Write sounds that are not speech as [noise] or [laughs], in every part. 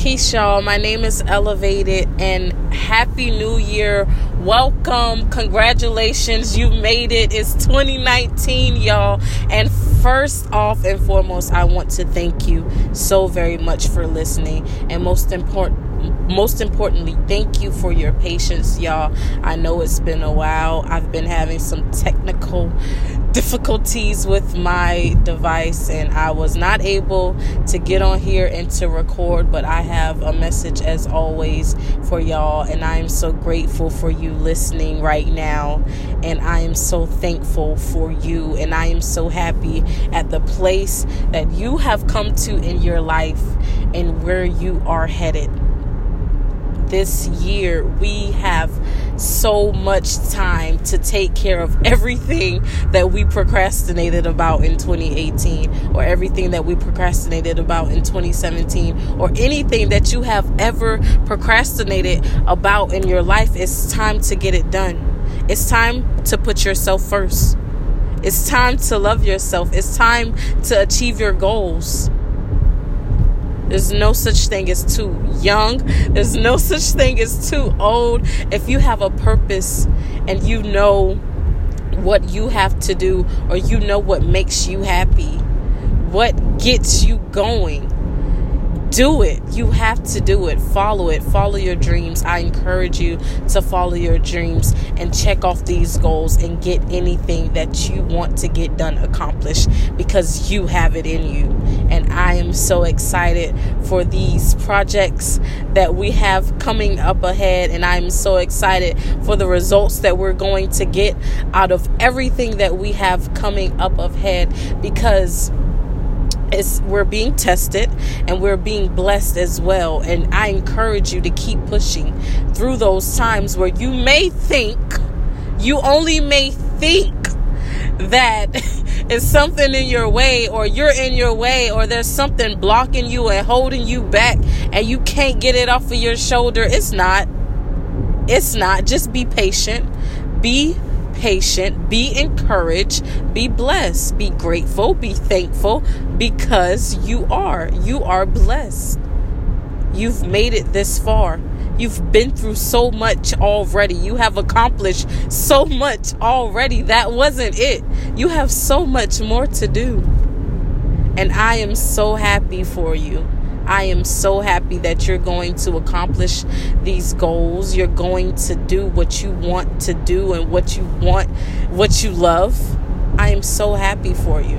Peace, y'all. My name is eLuvated, and Happy New Year. Welcome. Congratulations. You made it. It's 2019, y'all. And first off and foremost, I want to thank you so very much for listening. And most important, most importantly, thank you for your patience, y'all. I know it's been a while. I've been having some technical difficulties with my device and I was not able to get on here and to record, but I have a message as always for y'all and I am so grateful for you listening right now and I am so thankful for you and I am so happy at the place that you have come to in your life and where you are headed this year we have so much time to take care of everything that we procrastinated about in 2018 or everything that we procrastinated about in 2017 or anything that you have ever procrastinated about in your life it's time to get it done. It's time to put yourself first. It's time to love yourself. It's time to achieve your goals there's no such thing as too young. There's no such thing as too old. If you have a purpose and you know what you have to do or you know what makes you happy, what gets you going, do it. You have to do it. Follow it. Follow your dreams. I encourage you to follow your dreams and check off these goals and get anything that you want to get done accomplished because you have it in you. And I am so excited for these projects that we have coming up ahead. And I'm so excited for the results that we're going to get out of everything that we have coming up ahead because we're being tested and we're being blessed as well. And i encourage you to keep pushing through those times where you may think you only may think that [laughs] it's something in your way or you're in your way or there's something blocking you and holding you back and you can't get it off of your shoulder. It's not. It's not. Just be patient. Be patient, be encouraged, be blessed, be grateful, be thankful because you are. You are blessed. You've made it this far. You've been through so much already. You have accomplished so much already. That wasn't it. You have so much more to do. And I am so happy for you. I am so happy that you're going to accomplish these goals. You're going to do what you want to do and what you want, what you love. I am so happy for you.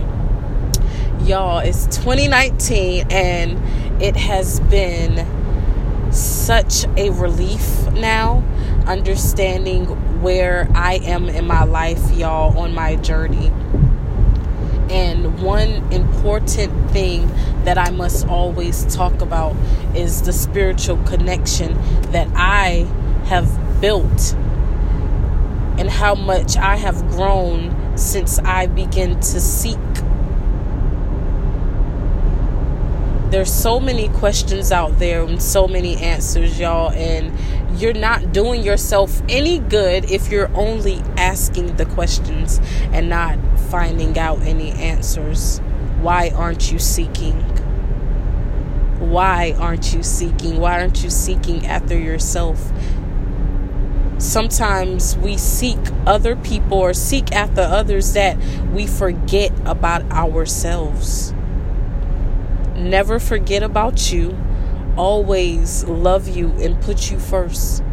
Y'all, it's 2019 and it has been such a relief now understanding where I am in my life, y'all, on my journey. And one important thing that I must always talk about is the spiritual connection that I have built and how much I have grown since I began to seek. There's so many questions out there and so many answers, y'all, and you're not doing yourself any good if you're only asking the questions and not finding out any answers. Why aren't you seeking? Why aren't you seeking? Why aren't you seeking after yourself? Sometimes we seek other people or seek after others that we forget about ourselves. Never forget about you. Always love you and put you first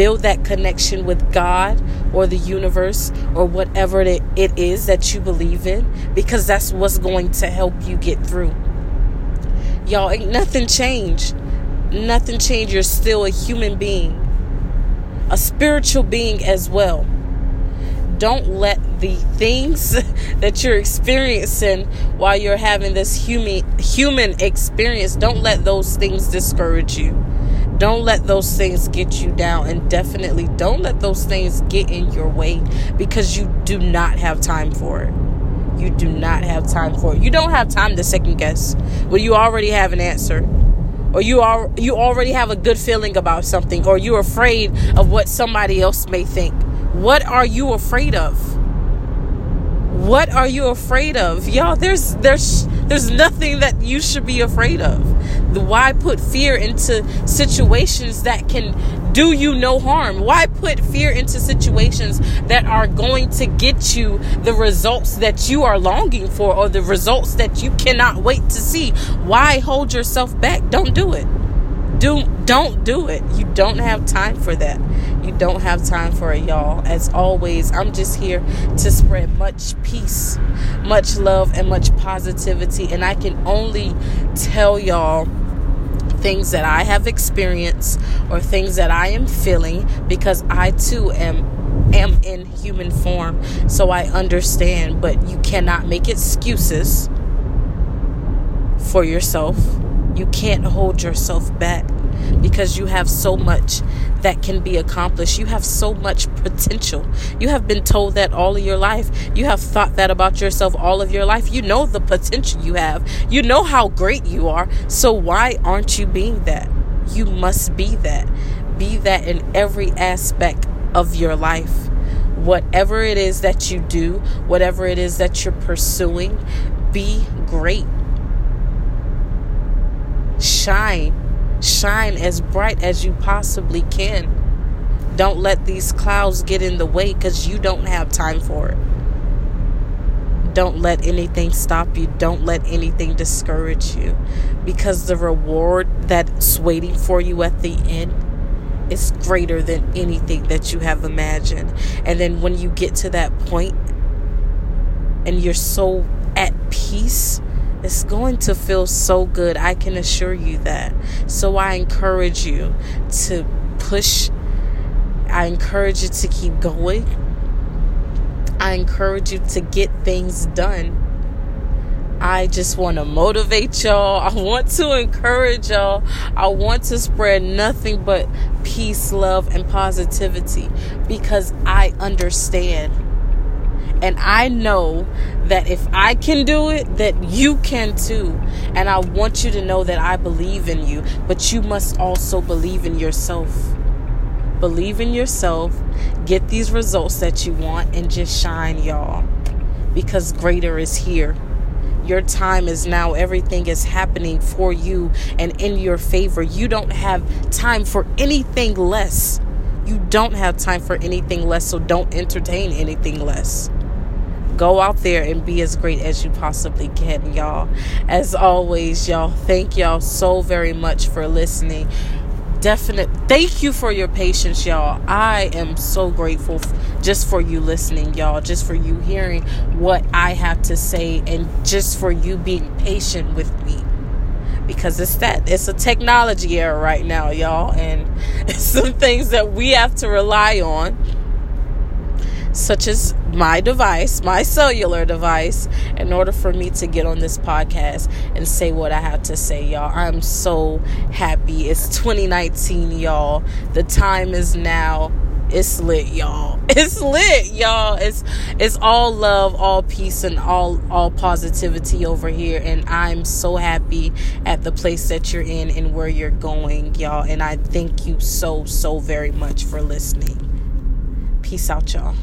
build that connection with God or the universe or whatever it is that you believe in because that's what's going to help you get through. Y'all, ain't nothing changed. Nothing changed. You're still a human being, a spiritual being as well. Don't let the things [laughs] that you're experiencing while you're having this human human experience, don't let those things discourage you don't let those things get you down, and definitely don't let those things get in your way because you do not have time for it. You do not have time for. You don't have time to second guess when you already have an answer. Or you are you already have a good feeling about something or you're afraid of what somebody else may think. What are you afraid of? What are you afraid of? Y'all there's there's There's nothing that you should be afraid of. Why put fear into situations that can do you no harm? Why put fear into situations that are going to get you the results that you are longing for or the results that you cannot wait to see? Why hold yourself back? Don't do it. Do don't do it. You don't have time for that. You don't have time for it, y'all. As always, I'm just here to spread much peace, much love, and much positivity. And I can only tell y'all things that I have experienced or things that I am feeling because I too am am in human form so I understand but you cannot make excuses for yourself you can't hold yourself back because you have so much that can be accomplished. You have so much potential. You have been told that all of your life. You have thought that about yourself all of your life. You know the potential you have. You know how great you are. So why aren't you being that? You must be that. Be that in every aspect of your life. Whatever it is that you do, whatever it is that you're pursuing, be great. Shine Shine as bright as you possibly can. Don't let these clouds get in the way because you don't have time for it. Don't let anything stop you. Don't let anything discourage you because the reward that's waiting for you at the end is greater than anything that you have imagined. And then when you get to that point and you're so at peace it's going to feel so good. I can assure you that. So I encourage you to push. I encourage you to keep going. I encourage you to get things done. I just want to motivate y'all. I want to encourage y'all. I want to spread nothing but peace, love, and positivity because I understand and I know that if I can do it, that you can too. And I want you to know that I believe in you, but you must also believe in yourself. Believe in yourself, get these results that you want, and just shine, y'all. Because greater is here. Your time is now. Everything is happening for you and in your favor. You don't have time for anything less. You don't have time for anything less, so don't entertain anything less go out there and be as great as you possibly can, y'all. As always, y'all, thank y'all so very much for listening. Definite thank you for your patience, y'all. I am so grateful f- just for you listening, y'all, just for you hearing what I have to say, and just for you being patient with me because it's that it's a technology era right now y'all and [laughs] some things that we have to rely on such as my device, my cellular device, in order for me to get on this podcast and say what I have to say, y'all. I'm so happy. It's 2019, y'all. The time is now. It's lit, y'all. [laughs] It's lit, y'all. It's it's all love, all peace, and all all positivity over here. And I'm so happy at the place that you're in and where you're going, y'all. And I thank you so so very much for listening. Peace out, y'all.